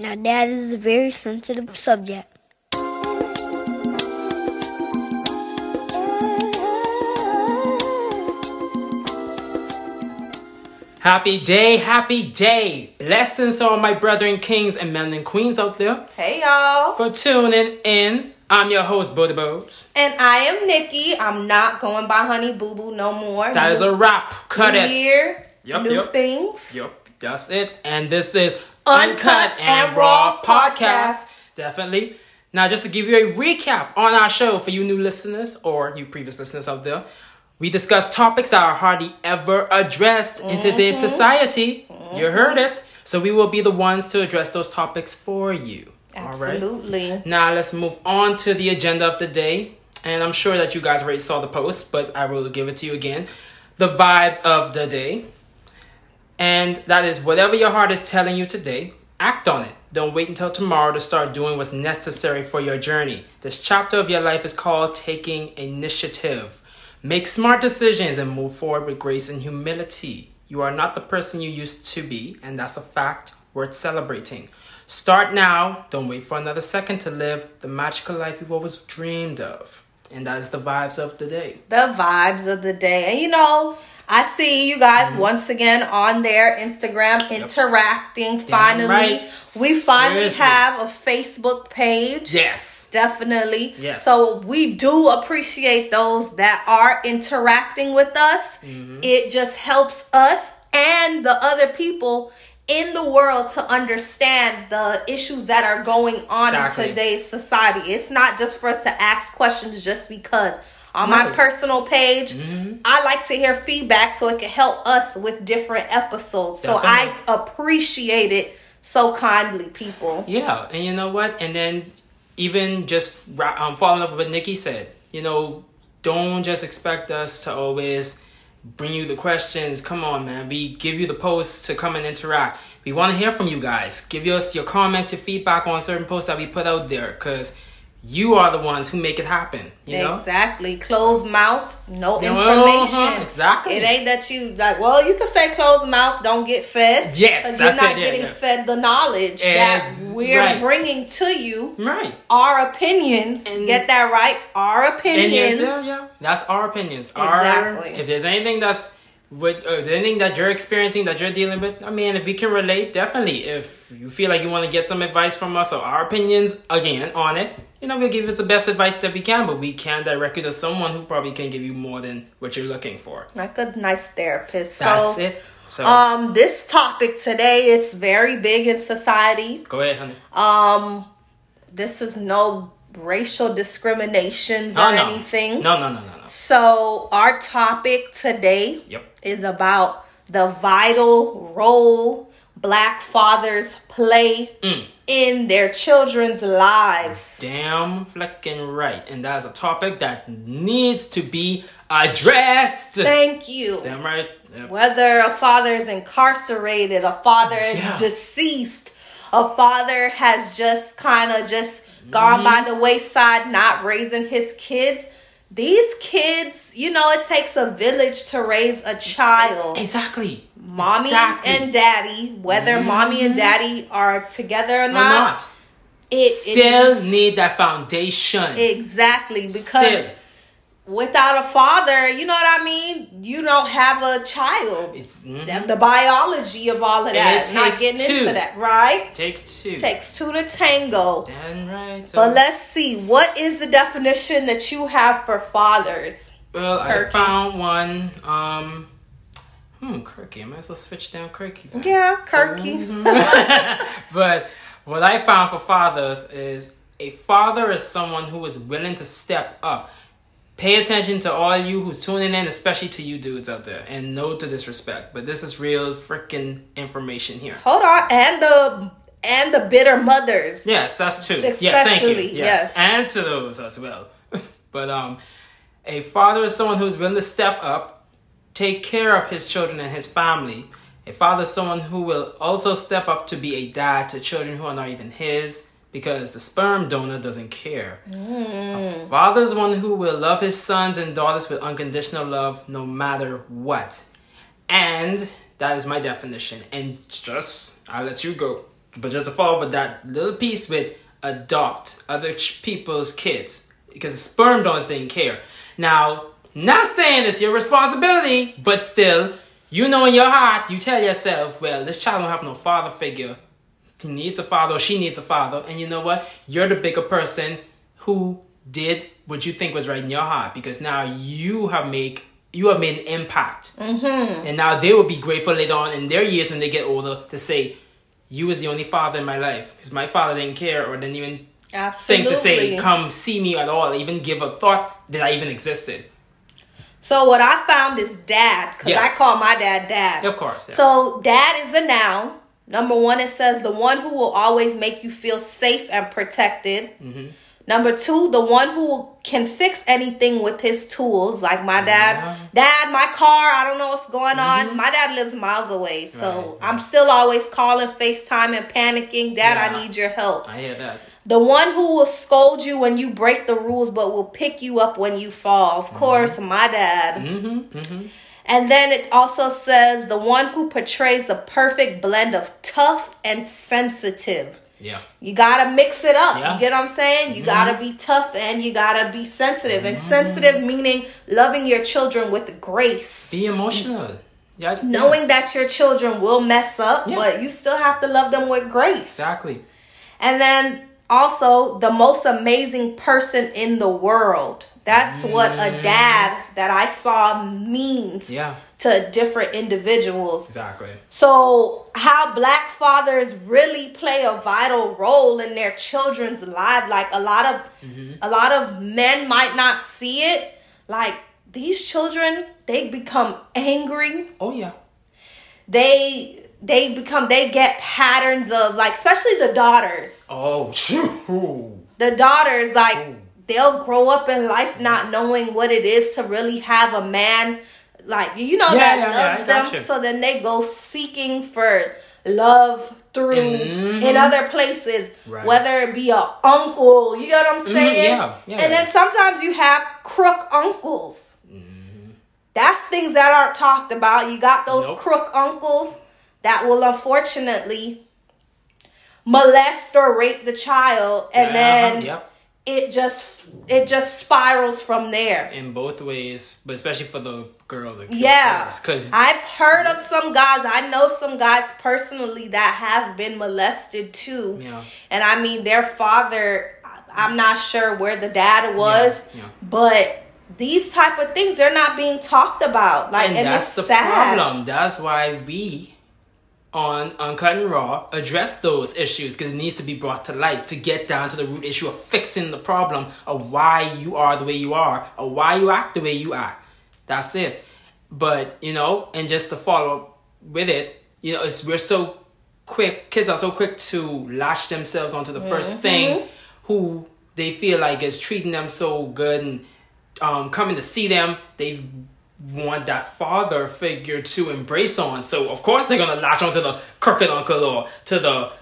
Now, that is a very sensitive subject. Happy day, happy day. Blessings to all my brethren, kings, and men and queens out there Hey y'all. for tuning in. I'm your host, Bodie Boats. And I am Nikki. I'm not going by Honey Boo Boo no more. That is a wrap. Cut new it. year, Yep, new yep. things. Yep, that's it. And this is Uncut and Raw Podcast. Definitely. Now, just to give you a recap on our show for you new listeners or you previous listeners out there, we discuss topics that are hardly ever addressed in today's Mm-hmm. society. You heard it. So we will be the ones to address those topics for you. All right. Absolutely. Now let's move on to the agenda of the day. And I'm sure that you guys already saw the post, but I will give it to you again. The vibes of the day. And that is whatever your heart is telling you today, act on it. Don't wait until tomorrow to start doing what's necessary for your journey. This chapter of your life is called taking initiative. Make smart decisions and move forward with grace and humility. You are not the person you used to be, and that's a fact worth celebrating. Start now. Don't wait for another second to live the magical life you've always dreamed of. And that is the vibes of the day. The vibes of the day. And you know, I see you guys Mm-hmm. once again on their Instagram interacting. finally, right. we finally Seriously. have a Facebook page. Yes. Definitely. Yes. So we do appreciate those that are interacting with us. Mm-hmm. It just helps us and the other people in the world to understand the issues that are going on Exactly. in today's society. It's not just for us to ask questions just because. On my Right. Mm-hmm. personal page, I like to hear feedback so it can help us with different episodes. So I appreciate it so kindly, people. Yeah, and you know what? And then even just ra- um, following up with what Nikki said, you know, don't just expect us to always bring you the questions. Come on, man. We give you the posts to come and interact. We want to hear from you guys. Give us your comments, your feedback on certain posts that we put out there because you are the ones who make it happen. You know? Exactly. Closed mouth, no information. uh-huh, exactly. It ain't that you like. Well, you can say closed mouth, don't get fed. Yes, 'cause that's you're not it, yeah, getting yeah. fed the knowledge that we're right. bringing to you. Right. Our opinions. And- get that right. Our And opinions. yes, yeah, yeah. That's our opinions. Our, Exactly. if there's anything that's with or anything that you're experiencing that you're dealing with, I mean, if we can relate, definitely. If you feel like you want to get some advice from us or our opinions again on it, you know, we'll give you the best advice that we can, but we can direct you to someone who probably can give you more than what you're looking for. Like a nice therapist. That's so, it. So um, this topic today, it's very big in society. go ahead, honey. Um, this is no racial discriminations or no. anything. No, no, no, no, no. So, our topic today Yep. is about the vital role black fathers play Mm. in their children's lives. Damn flecking right. And that's a topic that needs to be addressed. Thank you. Damn right. Yep. Whether a father is incarcerated, a father is Yeah. deceased, a father has just kind of just gone by Mm-hmm. the wayside, not raising his kids. These kids, you know, it takes a village to raise a child. Exactly. mommy Exactly. and daddy, whether mm-hmm. mommy and daddy are together or or not, not. it Still it need that foundation. exactly because Still. Without a father, you know what I mean. You don't have a child. It's mhm. The, biology of all of that. Not getting two. into that, right? takes two. Takes two to tango. Damn right. So, But let's see. What is the definition that you have for fathers? well, I found one. Um, hmm, Kirky. I might as well switch down Kirky. then. Yeah, Kirky. But what I found for fathers is a father is someone who is willing to step up. Pay attention to all you who's tuning in, especially to you dudes out there, and no to disrespect. But this is real freaking information here. Hold on, and the and the bitter mothers. Yes, that's true. yes, thank Especially, you. yes. and to those as well. but um, a father is someone who's willing to step up, take care of his children and his family. A father is someone who will also step up to be a dad to children who are not even his, because the sperm donor doesn't care. Mm. A father is one who will love his sons and daughters with unconditional love, no matter what. And that is my definition. And just I'll let you go. But just to follow with that little piece with adopt other people's kids because the sperm donors didn't care. Now, not saying it's your responsibility, but still, you know in your heart, you tell yourself, well, this child don't have no father figure. He needs a father or she needs a father. And you know what? You're the bigger person who did what you think was right in your heart because now you have made you have made an impact. Mm-hmm. And now they will be grateful later on in their years when they get older to say, you was the only father in my life because my father didn't care or didn't even Absolutely. think to say come see me at all even give a thought that i even existed So what I found is dad because Yeah. I call my dad dad. Of course, yeah. So dad is a noun. Number one, it says the one who will always make you feel safe and protected. Mm-hmm. Number two, the one who can fix anything with his tools, like my dad. Yeah. Mm-hmm. Dad, my car, I don't know what's going on. My dad lives miles away, so Right, I'm still always calling, FaceTime, and panicking. Dad, Yeah. I need your help. i hear that The one who will scold you when you break the rules, but will pick you up when you fall. Of course, my dad. Mm-hmm, And then it also says the one who portrays the perfect blend of tough and sensitive. yeah You gotta mix it up. Yeah. You get what I'm saying? You gotta be tough and you gotta be sensitive. And sensitive meaning loving your children with grace. be emotional yeah Knowing that your children will mess up, Yeah. but you still have to love them with grace. exactly And then also the most amazing person in the world. That's what a mm. dad that I saw means yeah to different individuals. exactly So, how black fathers really play a vital role in their children's life. Like a lot of mm-hmm. a lot of men might not see it. Like these children, they become angry. oh yeah They they become they get patterns of like especially the daughters. oh true The daughters like they'll grow up in life not knowing what it is to really have a man like you know Yeah, that yeah, yeah, loves them gotcha. so then they go seeking for love through Mhm. in other places Right. whether it be a uncle you know what i'm Mhm, saying yeah, yeah. and then sometimes you have crook uncles Mm-hmm. that's things that aren't talked about you got those Nope. crook uncles that will unfortunately molest or rape the child and Uh-huh, then yep it just it just spirals from there. in both ways but especially for the girls Yeah, because I've heard of some guys. I know some guys personally that have been molested too. Yeah. and I mean their father. I'm not sure where the dad was, Yeah, yeah. but these type of things they're not being talked about. Like, and, and that's the sad. problem. That's why we on Uncut and Raw address those issues because it needs to be brought to light to get down to the root issue of fixing the problem of why you are the way you are or why you act the way you act. That's it. But you know, and just to follow up with it, you know, it's we're so quick. Kids are so quick to latch themselves onto the 1st thing who they feel like is treating them so good and um, coming to see them. They want that father figure to embrace on. So of course they're gonna latch onto the crooked uncle or to the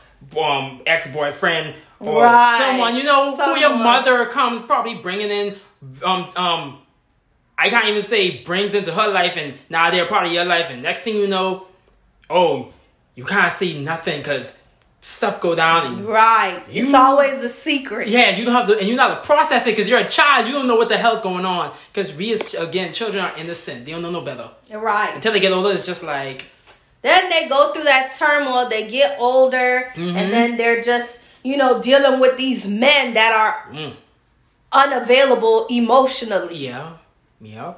um, ex boyfriend or Right. someone you know who your mother comes probably bringing in. Um, um, I can't even say brings into her life, and now they're part of your life. And next thing you know, oh, you can't see nothing because stuff go down Right. it's always a secret. yeah, you don't have to, and you don't have to process it because you're a child. You don't know what the hell's going on. Because we, as again, children are innocent. They don't know no better Right. until they get older. It's just like, Then they go through that turmoil. They get older, Mm-hmm. and then they're just you know dealing with these men that are Mm. unavailable emotionally. yeah, yeah,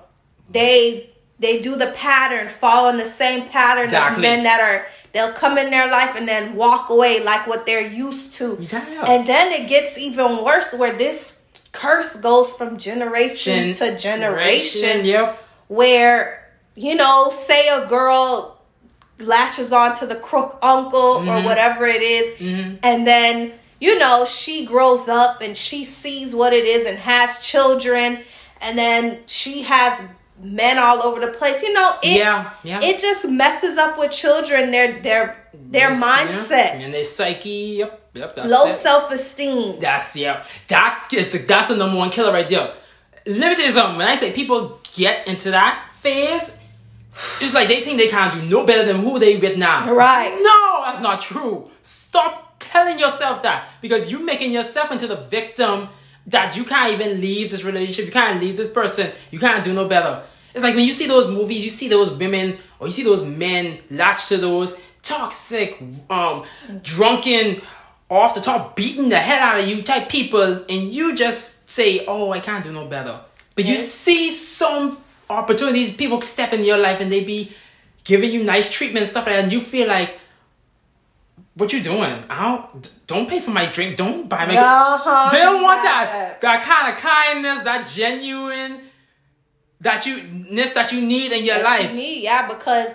They they do the pattern, follow in the same pattern Exactly. of men that are. They'll come in their life and then walk away like what they're used to. Yeah. And then it gets even worse where this curse goes from generation to generation. Yep. where you know say a girl latches on to the crook uncle Mm-hmm. or whatever it is, and then you know she grows up and she sees what it is and has children and then she has men all over the place you know it Yeah, yeah. it just messes up with children their their their Yes, mindset yeah. and their psyche. Yep, yep. That's low self-esteem That's yeah. That is the that's the number one killer right there. Let me tell you something. When I say people get into that phase, it's like they think they can't do no better than who they with now. Right. No, that's not true. Stop telling yourself that because you're making yourself into the victim that you can't even leave this relationship, you can't leave this person, you can't do no better. It's like when you see those movies, you see those women or you see those men latch to those toxic, um, drunken, off the top, beating the hell out of you type people, and you just say, "Oh, I can't do no better." But you see some opportunities, people step in your life and they be giving you nice treatment and stuff like that, and you feel like, "What you doing? I don't don't pay for my drink. Don't buy my." Uh-huh, they don't want that, that. that kind of kindness, that genuine, that you ness that you need in your that life. you need, yeah, because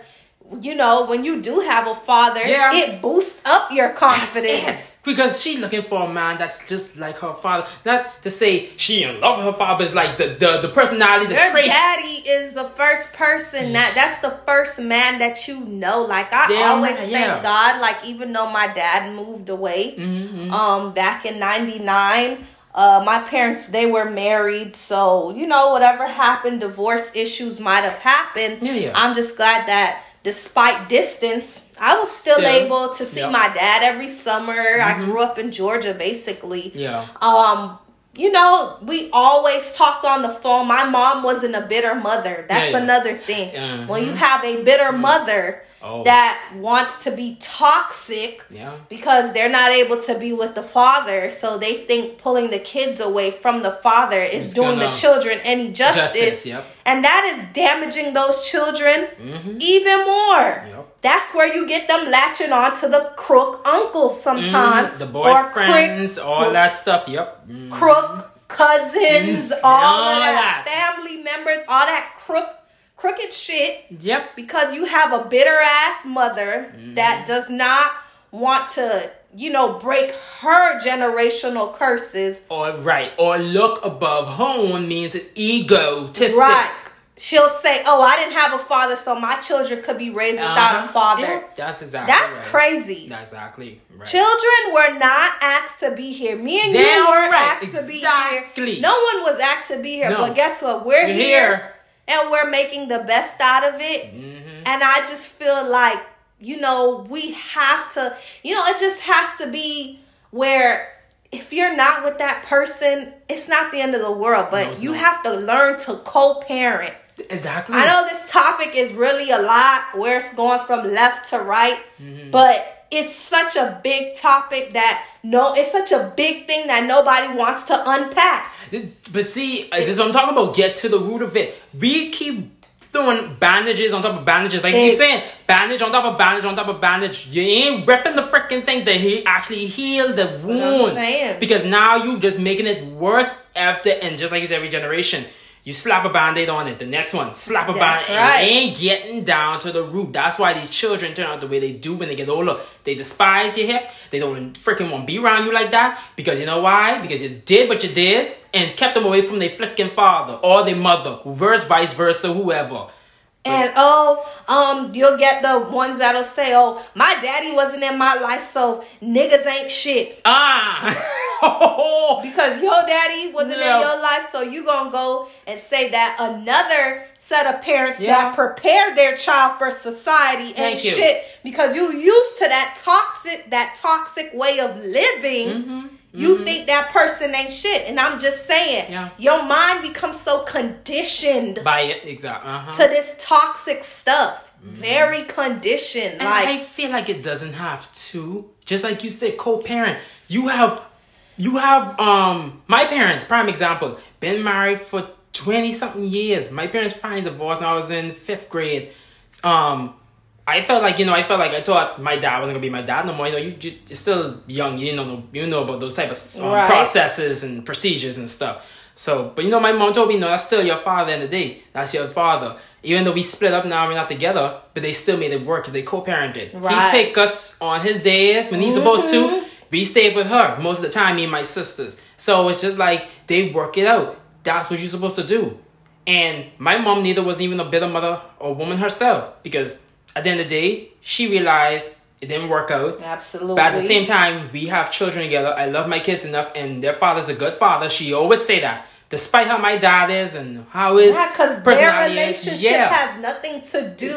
you know when you do have a father, Yeah. it boosts up your confidence. it. Because she looking for a man that's just like her father. Not to say she in love with her father, but it's like the the, the personality, the Your traits. daddy is the first person that that's the first man that you know. Like I Damn always thank yeah. God. Like even though my dad moved away, Mm-hmm, um, back in '99. Uh, my parents they were married, so you know whatever happened, divorce issues might have happened. Yeah, yeah. I'm just glad that despite distance, I was still, Still, able to see yep. Mm-hmm. my dad every summer. I grew up in Georgia, basically. Yeah. Um, you know, we always talked on the phone. My mom wasn't a bitter mother. That's Yeah, yeah. another thing. Mhm. When you have a bitter mother Oh. that wants to be toxic Yeah. because they're not able to be with the father, so they think pulling the kids away from the father is It's doing the children any justice. Justice, yep. And that is damaging those children even more. Yep. That's where you get them latching on to the crook uncle sometimes. Mm, the or crook- boyfriends, all that stuff. Yep. Mm. crook cousins, all, all of that, that. family members, all that crook crooked shit Yep. because you have a bitter ass mother Mm-hmm. that does not want to, you know, break her generational curses. Or right. Or look above home means it's egotistic. Right. She'll say, "Oh, I didn't have a father, so my children could be raised without a Uh-huh. father." Yeah, that's exactly. That's right. crazy. That's exactly. Right. Children were not asked to be here. Me and you weren't right. asked to be here. No one was asked to be here. No. But guess what? We're You're here, here. And we're making the best out of it. Mm-hmm. And I just feel like, you know, we have to, you know, it just has to be where if you're not with that person, it's not the end of the world, but No, you not. have to learn to co parent. Exactly. I know this topic is really a lot where it's going from left to right, Mm-hmm. but it's such a big topic that no, it's such a big thing that nobody wants to unpack. But see, uh, this is what I'm talking about. Get to the root of it. We keep throwing bandages on top of bandages. Like you keep saying, bandage on top of bandage on top of bandage. You ain't ripping the freaking thing that he actually heal the wound. Because now you just making it worse after, and just like you said, every generation. You slap a band-aid on it. The next one, slap a That's band-aid. right. Ain't getting down to the root. That's why these children turn out the way they do when they get older. They despise your hip. They don't freaking want to be around you like that. Because you know why? Because you did what you did and kept them away from their freaking father or their mother. Reverse, vice versa, whoever. And oh, um, you'll get the ones that'll say, "Oh, my daddy wasn't in my life, so niggas ain't shit." Ah! Because your daddy wasn't No. in your life, so you gonna go and say that another set of parents Yeah. that prepared their child for society ain't you. shit because you used to that toxic that toxic way of living. Mm-hmm. You think that person ain't shit, and I'm just saying, Yeah. your mind becomes so conditioned By it, exactly. Uh-huh. to this toxic stuff. Very conditioned. And like I feel like it doesn't have to. Just like you said, co-parent. You have, you have. Um, my parents, prime example, been married for twenty something years. My parents finally divorced I was in fifth grade. Um, I felt like you know, I felt like I thought my dad wasn't gonna be my dad no more. You know, you you- you're still young. You didn't know you know about those type of um, Right. processes and procedures and stuff. So, but you know, my mom told me, no, that's still your father. In the day, that's your father. Even though we split up now, we're not together, but they still made it work because they co-parented. Right. Mm-hmm. He take us on his days when he's supposed to. We stayed with her most of the time, me and my sisters. So it's just like they work it out. That's what you're supposed to do. And my mom neither was even a bitter mother or woman herself because at the end of the day, she realized it didn't work out. absolutely. But at the same time, we have children together. I love my kids enough, and their father's a good father. She always say that. despite how my dad is and how his Yeah, because their relationship yeah. has nothing to do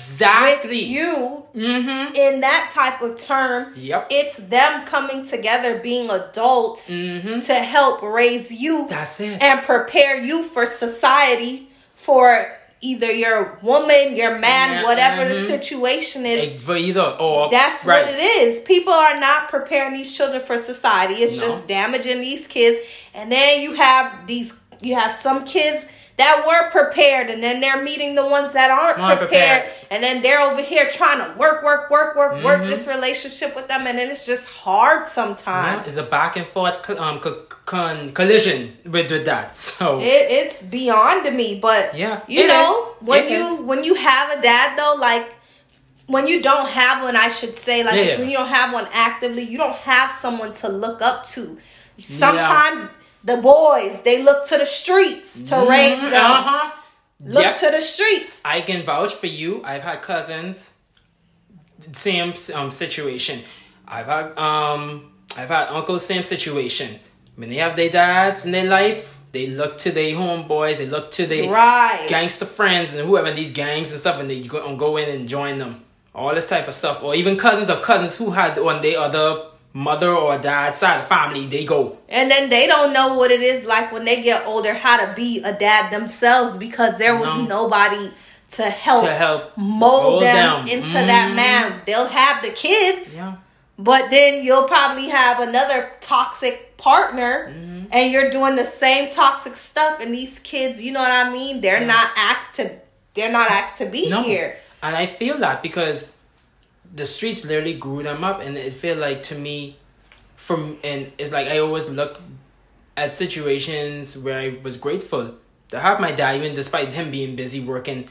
exactly. with you Mm-hmm. in that type of term. Yep. It's them coming together, being adults Mm-hmm. to help raise you That's it. and prepare you for society for either your woman, your man, whatever the mhm. situation is. For either or That's right. what it is. People are not preparing these children for society. It's No. just damaging these kids. And then you have these you have some kids that were prepared and then they're meeting the ones that aren't prepared, prepared. and then they're over here trying to work work work work work Mhm. this relationship with them and then it's just hard Yeah, sometimes. it's a back and forth um, co- con- collision with, with that. So It, it's beyond me, but Yeah, you know is. when It you is. when you have a dad though, like when you don't have one, I should say, like Yeah. when you don't have one actively, you don't have someone to look up to. Sometimes the boys they look to the streets to raise them. Uh-huh. Look Yep. to the streets. I can vouch for you. I've had cousins, same um situation. I've had um I've had uncles, same situation. When they have their dads in their life, they look to their homeboys, they look to their Right. gangster friends and whoever these gangs and stuff, and they go and go in and join them. All this type of stuff, or even cousins of cousins who had on their other mother or dad side of the family, they go. And then they don't know what it is like when they get older how to be a dad themselves because there was No. nobody to help, To help mold them them. into that Mhm. man. They'll have the kids. Yeah. But then you'll probably have another toxic partner Mm-hmm. and you're doing the same toxic stuff and these kids, you know what I mean? They're not asked to they're not asked to be No. here. And I feel that because the streets literally grew them up, and it felt like to me, from and it's like I always look at situations where I was grateful to have my dad, even despite him being busy working.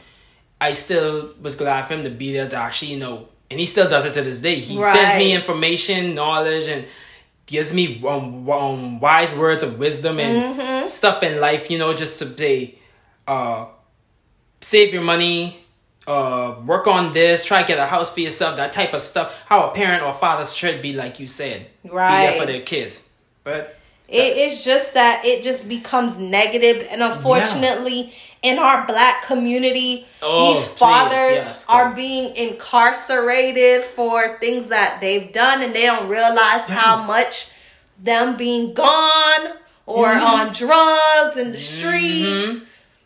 I still was glad for him to be there to actually, you know, and he still does it to this day. He sends me information, knowledge, and gives me um, um wise words of wisdom and Mm-hmm. stuff in life, you know, just to say, uh, save your money, uh, work on this, try to get a house for yourself, that type of stuff. How a parent or father should be, like you said, right, be there for their kids. But It is just that it just becomes negative and unfortunately in our black community Oh, these please, fathers yes, are being incarcerated for things that they've done and they don't realize how much them being gone or Mm-hmm. on drugs in the streets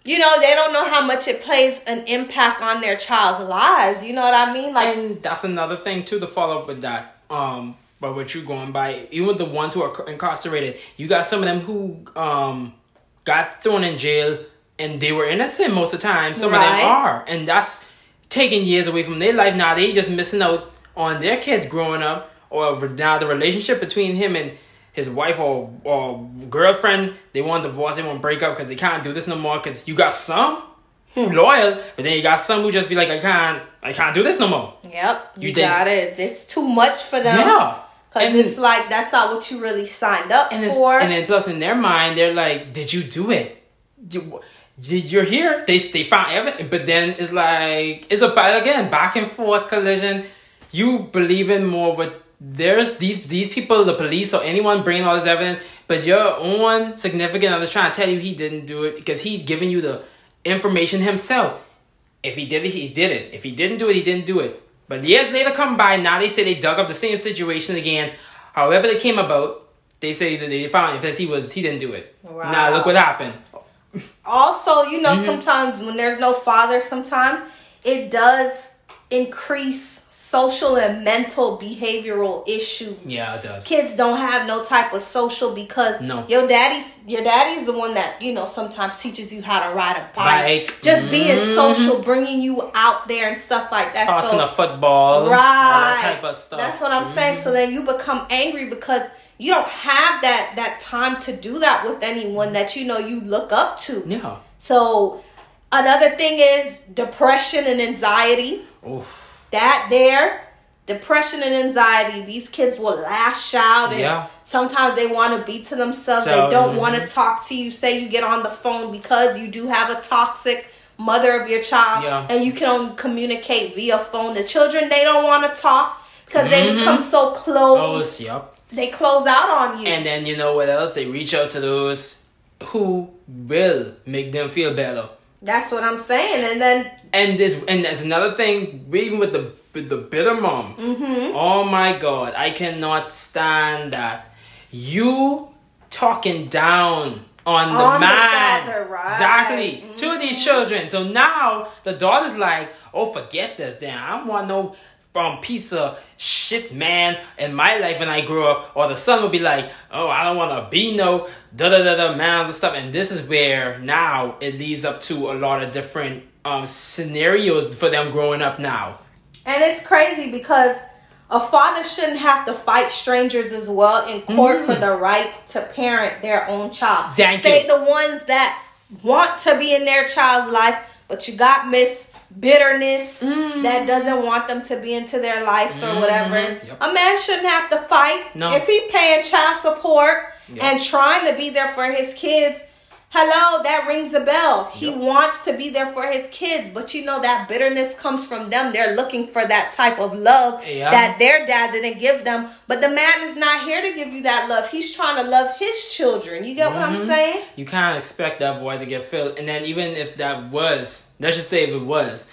you know they don't know how much it plays an impact on their child's lives you know what i mean like and that's another thing too to follow up with that. Um, but what you're going by, even with the ones who are incarcerated, you got some of them who um got thrown in jail and they were innocent most of the time. Some of them are, and that's taking years away from their life. Now they just missing out on their kids growing up, or now the relationship between him and his wife or or girlfriend. They want divorce. They want break up because they can't do this no more. Because you got some who loyal, but then you got some who just be like, I can't, I can't do this no more. yep you, You got it it's too much for them Yeah. Cause And- it's like that's not what you really signed up and it's, for. and then plus in their mind they're like did you do it you, you're here they they found evidence but then it's like it's a but again back and forth collision you believe in more of what there's these these people the police or anyone bringing all this evidence but your own significant other trying to tell you he didn't do it because he's giving you the information himself. If he did it he did it. If he didn't do it he didn't do it. But years later come by now they say they dug up the same situation again. However they came about they say that they found it because he was he didn't do it. Wow. now look what happened. Also, you Mm-hmm. know, sometimes when there's no father, sometimes it does increase social and mental behavioral issues. yeah it does Kids don't have no type of social because No. your daddy's your daddy's the one that you know sometimes teaches you how to ride a bike, Bike. just being Mhm. social, bringing you out there and stuff like that. tossing so a football all right, that type of stuff that's what I'm saying. So then you become angry because you don't have that that time to do that with anyone that you know you look up to. yeah So another thing is depression and anxiety. Oof. That there, depression and anxiety. These kids will lash out and Yeah. sometimes they want to be to themselves. So, they don't mhm. want to talk to you. Say you get on the phone because you do have a toxic mother of your child Yeah. and you can only communicate via phone. The children they don't want to talk because they Mhm. become so close. oh yep They close out on you. and then you know what else they reach out to those who will make them feel better. That's what I'm saying. And then And this and there's another thing, even with the with the bitter moms. Mm-hmm. Oh my god, I cannot stand that. You talking down on the On the man. father, right. Exactly. To these children. So now the daughter's like, oh forget this then. I don't want no um, piece of shit man in my life when I grew up. Or the son would be like, oh, I don't want to be no da da da da man and stuff. And this is where now it leads up to a lot of different um, scenarios for them growing up now. And it's crazy because a father shouldn't have to fight strangers as well in court for the right to parent their own child. Mm. Thank Say you. the ones that want to be in their child's life, but you got Miss Bitterness Mm. that doesn't want them to be into their lives or whatever. Mm-hmm. Yep. A man shouldn't have to fight. No. If he paying child support Yep. and trying to be there for his kids, hello, that rings a bell. He Yep. wants to be there for his kids, but you know that bitterness comes from them. They're looking for that type of love Yeah. that their dad didn't give them. But the man is not here to give you that love. He's trying to love his children. You get what I'm Mm-hmm. saying? You can't expect that boy to get filled. And then even if that was, let's just say if it was,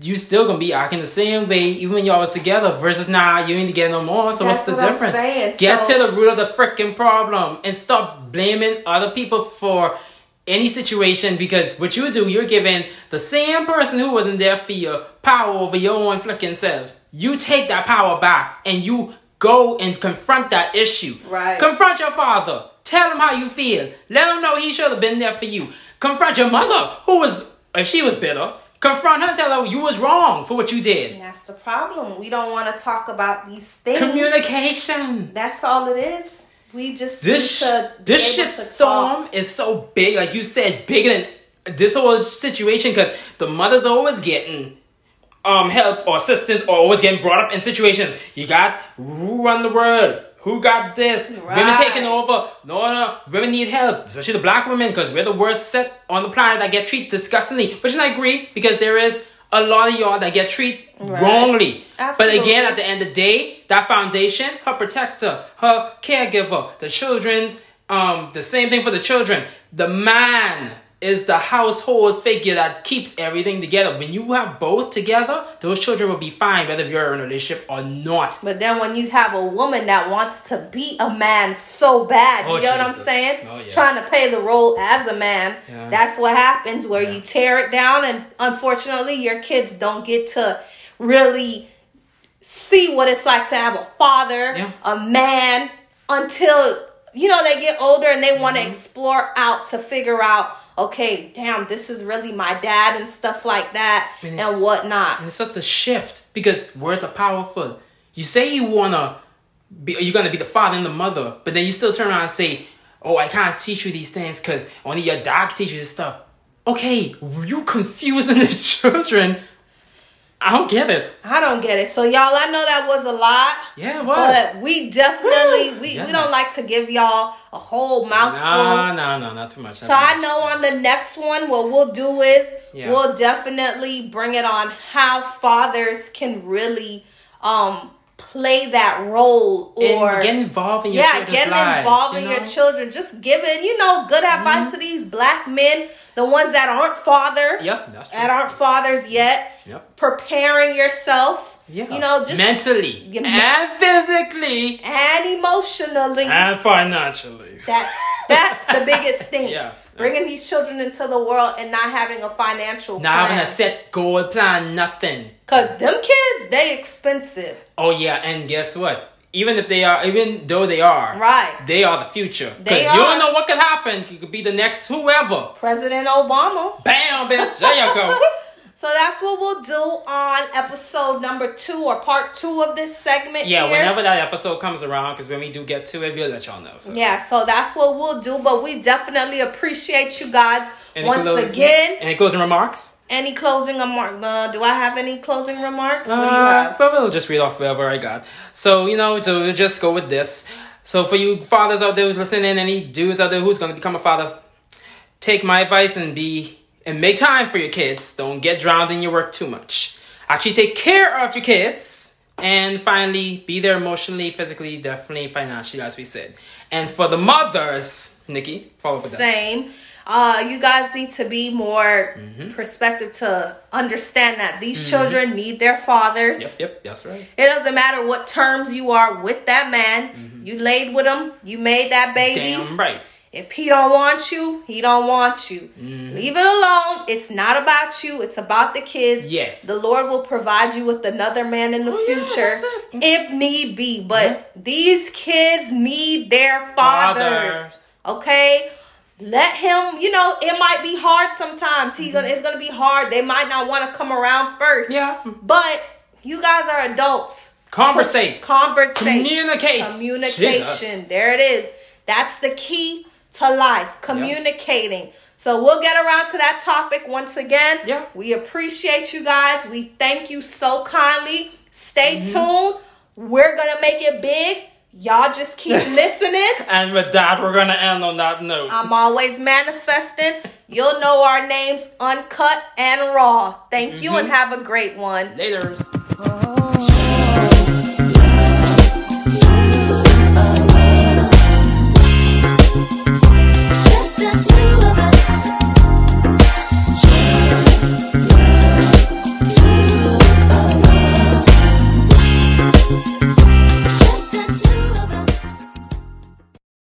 you still gonna be acting the same way even when y'all was together versus now you ain't together no more. So That's what's the what difference? saying. Get So- to the root of the freaking problem and stop blaming other people for any situation because what you do, you're giving the same person who wasn't there for you power over your own freaking self. You take that power back and you go and confront that issue. Right. Confront your father. Tell him how you feel. Let him know he should have been there for you. Confront your mother, who was, if she was bitter, confront her and tell her you was wrong for what you did. And that's the problem. We don't want to talk about these things. Communication. That's all it is. We just This need to this shit to talk. storm is so big, like you said, bigger than this whole situation because the mother's always getting um help or assistance or always getting brought up in situations. You got run the world. Who got this? Women taking over. No, no, women need help, especially the black women, because we're the worst set on the planet that get treated disgustingly. But I agree because there is a lot of y'all that get treated Right. wrongly. But again, at the end of the day, that foundation, her protector, her caregiver, the children's, um, the same thing for the children. The man is the household figure that keeps everything together. When you have both together, those children will be fine, whether you're in a relationship or not. But then when you have a woman that wants to be a man so bad, Oh, you know what I'm saying? Oh, yeah. Trying to play the role as a man. Yeah. That's what happens where Yeah. you tear it down and unfortunately your kids don't get to really see what it's like to have a father, a man until you know they get older and they want Mm-hmm. to explore out to figure out okay, damn, this is really my dad and stuff like that And and, whatnot. And it's such a shift because words are powerful. You say you wanna be, you're gonna be the father and the mother, but then you still turn around and say, "Oh, I can't teach you these things because only your dad can teach you this stuff." Okay, you confusing the children. I don't get it. I don't get it. So y'all, I know that was a lot. Yeah, it was. But we definitely we, Yeah. we don't like to give y'all a whole mouthful. no, no, no, not too much. So I know on the next one, what we'll do is Yeah. we'll definitely bring it on how fathers can really um play that role or and get involved in your yeah, getting lives, involved you in know? Mm-hmm. your children, just giving you know good advice to these black men, the ones that aren't father, Yep, that's true. that aren't fathers yet, Yep. preparing yourself, Yeah. you know, just mentally Yeah, me- and physically and emotionally. and financially. That's that's the biggest thing. Yeah. Bringing these children into the world and not having a financial Not having a plan. set goal plan, nothing. Cause them kids, they expensive. Oh yeah, and guess what? Even if they are, even though they are, Right. they are the future. Because you don't know what could happen. You could be the next whoever. President Obama. Bam, bitch. There you go. So that's what we'll do on episode number two or part two of this segment. yeah, here. whenever that episode comes around, because when we do get to it, we'll let y'all know. So. Yeah, so that's what we'll do. But we definitely appreciate you guys Any once closing- again. Any closing remarks? Any closing remarks? Uh, do I have any closing remarks? What do you Uh, have? we'll just read off whatever I got. So, you know, so we'll just go with this. So, for you fathers out there who's listening, any dudes out there who's going to become a father, take my advice and be, and make time for your kids. Don't get drowned in your work too much. Actually, take care of your kids. And finally, be there emotionally, physically, definitely, financially, as we said. And for the mothers, Nikki, follow up with that. Same. Uh, you guys need to be more Mm-hmm. perspective to understand that these children need their fathers. Yep, yep, that's right. It doesn't matter what terms you are with that man. You laid with him. You made that baby. Mm-hmm. Damn right. If he don't want you, he don't want you. Leave it alone. It's not about you. It's about the kids. Yes. The Lord will provide you with another man in the Oh, future it. Mm-hmm. if need be. But these kids need their fathers. Okay? Let him, you know, it might be hard sometimes. He gonna it's gonna be hard. They might not want to come around first. Yeah. But you guys are adults. Conversate. Conversate. Communicate. Communication. Jesus. There it is. That's the key to life. Communicating. So we'll get around to that topic once again. Yeah. We appreciate you guys. We thank you so kindly. Stay Mm-hmm. tuned. We're gonna make it big. Y'all just keep listening. And with that, we're gonna end on that note. I'm always manifesting. You'll know our names uncut and raw. Thank you and mm-hmm. have a great one. Laters. Oh.